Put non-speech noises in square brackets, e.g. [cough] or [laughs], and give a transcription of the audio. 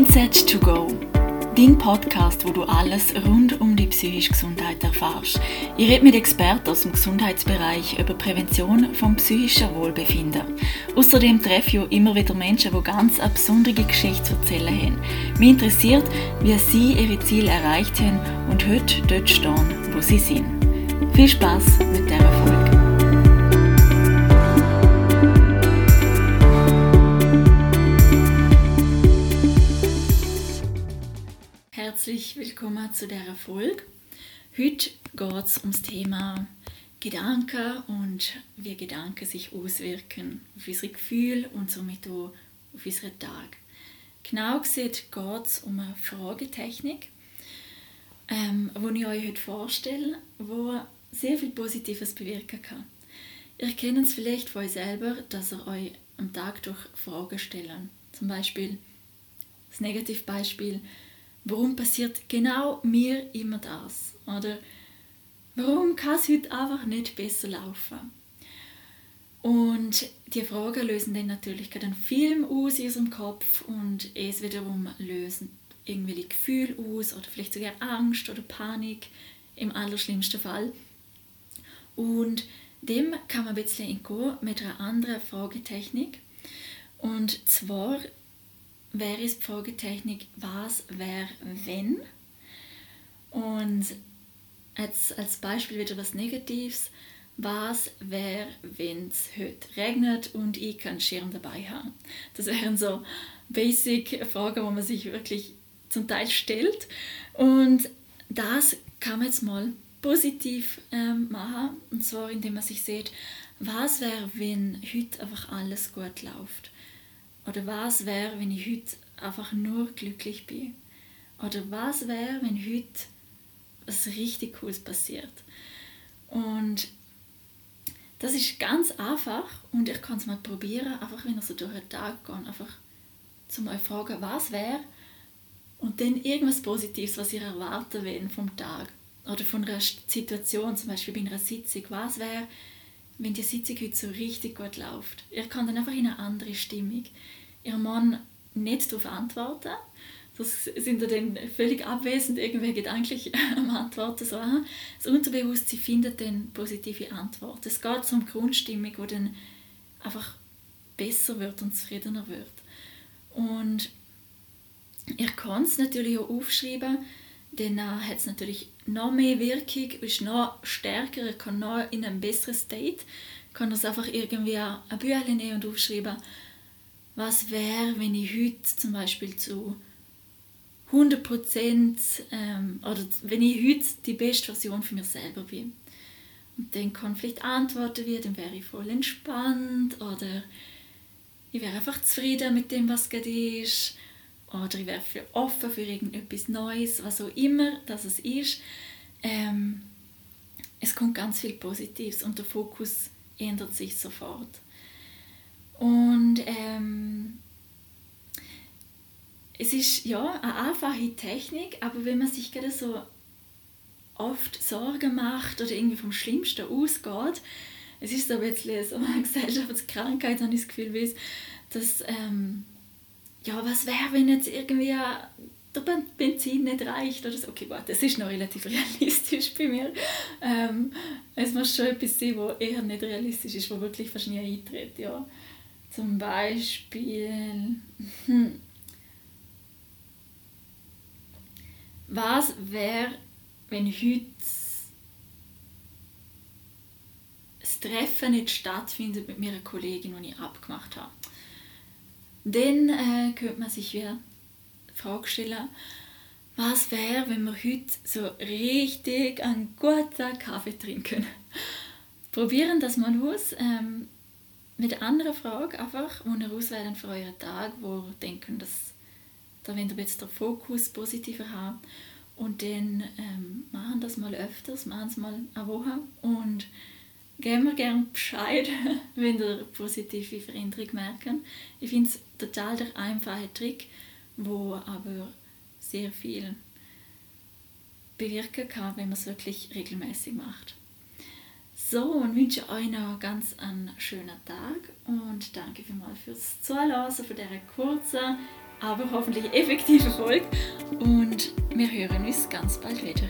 Mindset to go. Dein Podcast, wo du alles rund um die psychische Gesundheit erfährst. Ich rede mit Experten aus dem Gesundheitsbereich über Prävention vom psychischen Wohlbefinden. Außerdem treffe ich immer wieder Menschen, die ganz eine besondere Geschichte zu erzählen haben. Mich interessiert, wie sie ihre Ziele erreicht haben und heute dort stehen, wo sie sind. Viel Spaß mit der Folge. Willkommen zu dieser Folge. Heute geht es um das Thema Gedanken und wie Gedanken sich auswirken auf unsere Gefühle und somit auch auf unseren Tag. Genau gesagt geht es um eine Fragetechnik, ähm, die ich euch heute vorstelle, die sehr viel Positives bewirken kann. Ihr kennt es vielleicht von euch selber, dass ihr euch am Tag durch Fragen stellen. Zum Beispiel das Negativbeispiel, warum passiert genau mir immer das? Oder warum kann es heute einfach nicht besser laufen? Und die Fragen lösen dann natürlich einen Film aus in unserem Kopf und es wiederum lösen irgendwelche Gefühle aus oder vielleicht sogar Angst oder Panik im allerschlimmsten Fall. Und dem kann man ein bisschen entgehen mit einer anderen Fragetechnik. Und zwar wäre es die Fragetechnik, was wäre wenn? Und jetzt als Beispiel wieder was Negatives. Was wäre, wenn es heute regnet und ich keinen Schirm dabei habe? Das wären so basic Fragen, wo man sich wirklich zum Teil stellt. Und das kann man jetzt mal positiv ähm, machen. Und zwar, indem man sich sieht, was wäre, wenn heute einfach alles gut läuft? Oder was wäre, wenn ich heute einfach nur glücklich bin? Oder was wäre, wenn heute was richtig Cooles passiert? Und das ist ganz einfach und ich kann es mal probieren, einfach wenn ihr so durch den Tag geht, einfach zu mal fragen, was wäre und dann irgendwas Positives, was ihr erwarten wollt vom Tag oder von einer Situation, zum Beispiel bei einer Sitzung, was wäre, wenn die Sitzung heute so richtig gut läuft. Ihr kommt dann einfach in eine andere Stimmung. Ihr Mann nicht darauf antworten. Das sind dann völlig abwesend, irgendwie gedanklich [laughs] am Antworten. So. Das Unterbewusstsein findet dann positive Antworten. Es geht um Grundstimmung, die dann einfach besser wird und zufriedener wird. Und ich kann es natürlich auch aufschreiben, dann hat es natürlich noch mehr Wirkung, ist noch stärker, kann noch in einem besseren State, kann das einfach irgendwie ein Büchlein nehmen und aufschreiben, was wäre, wenn ich heute zum Beispiel zu 100% ähm, oder wenn ich heute die beste Version von mir selber bin. Und dann kann vielleicht antworten wie, dann wäre ich voll entspannt oder ich wäre einfach zufrieden mit dem, was gerade ist oder ich wäre offen für irgendetwas Neues, was auch immer das es ist. Ähm, es kommt ganz viel Positives und der Fokus ändert sich sofort. Und ähm, es ist ja eine einfache Technik, aber wenn man sich gerade so oft Sorgen macht oder irgendwie vom Schlimmsten ausgeht, es ist ein bisschen so [laughs] eine Gesellschaftskrankheit, habe ich das Gefühl, dass ähm, ja, was wäre, wenn jetzt irgendwie der Benzin nicht reicht oder so. Okay, gut, das ist noch relativ [laughs] realistisch bei mir. Ähm, es muss schon etwas sein, was eher nicht realistisch ist, was wirklich fast nie eintritt, ja. Zum Beispiel, hm, was wäre, wenn heute das Treffen nicht stattfindet mit meiner Kollegin, die ich abgemacht habe? Dann äh, könnte man sich wieder die Frage stellen, was wäre, wenn wir heute so richtig einen guten Kaffee trinken? Probieren das mal aus. Ähm, mit einer anderen Frage einfach, wo ihr auswählen für euren Tag, wo ihr denken, dass da wollt ihr jetzt den Fokus positiver haben und dann ähm, machen das mal öfters, machen es mal eine Woche und geben mir gerne Bescheid, [laughs] wenn ihr positive Veränderung merken. Ich finde es total der einfache Trick, wo aber sehr viel bewirken kann, wenn man es wirklich regelmäßig macht. So, und wünsche euch noch ganz einen schönen Tag und danke vielmals fürs Zuhören von dieser kurzen aber hoffentlich effektive Folge und wir hören uns ganz bald wieder.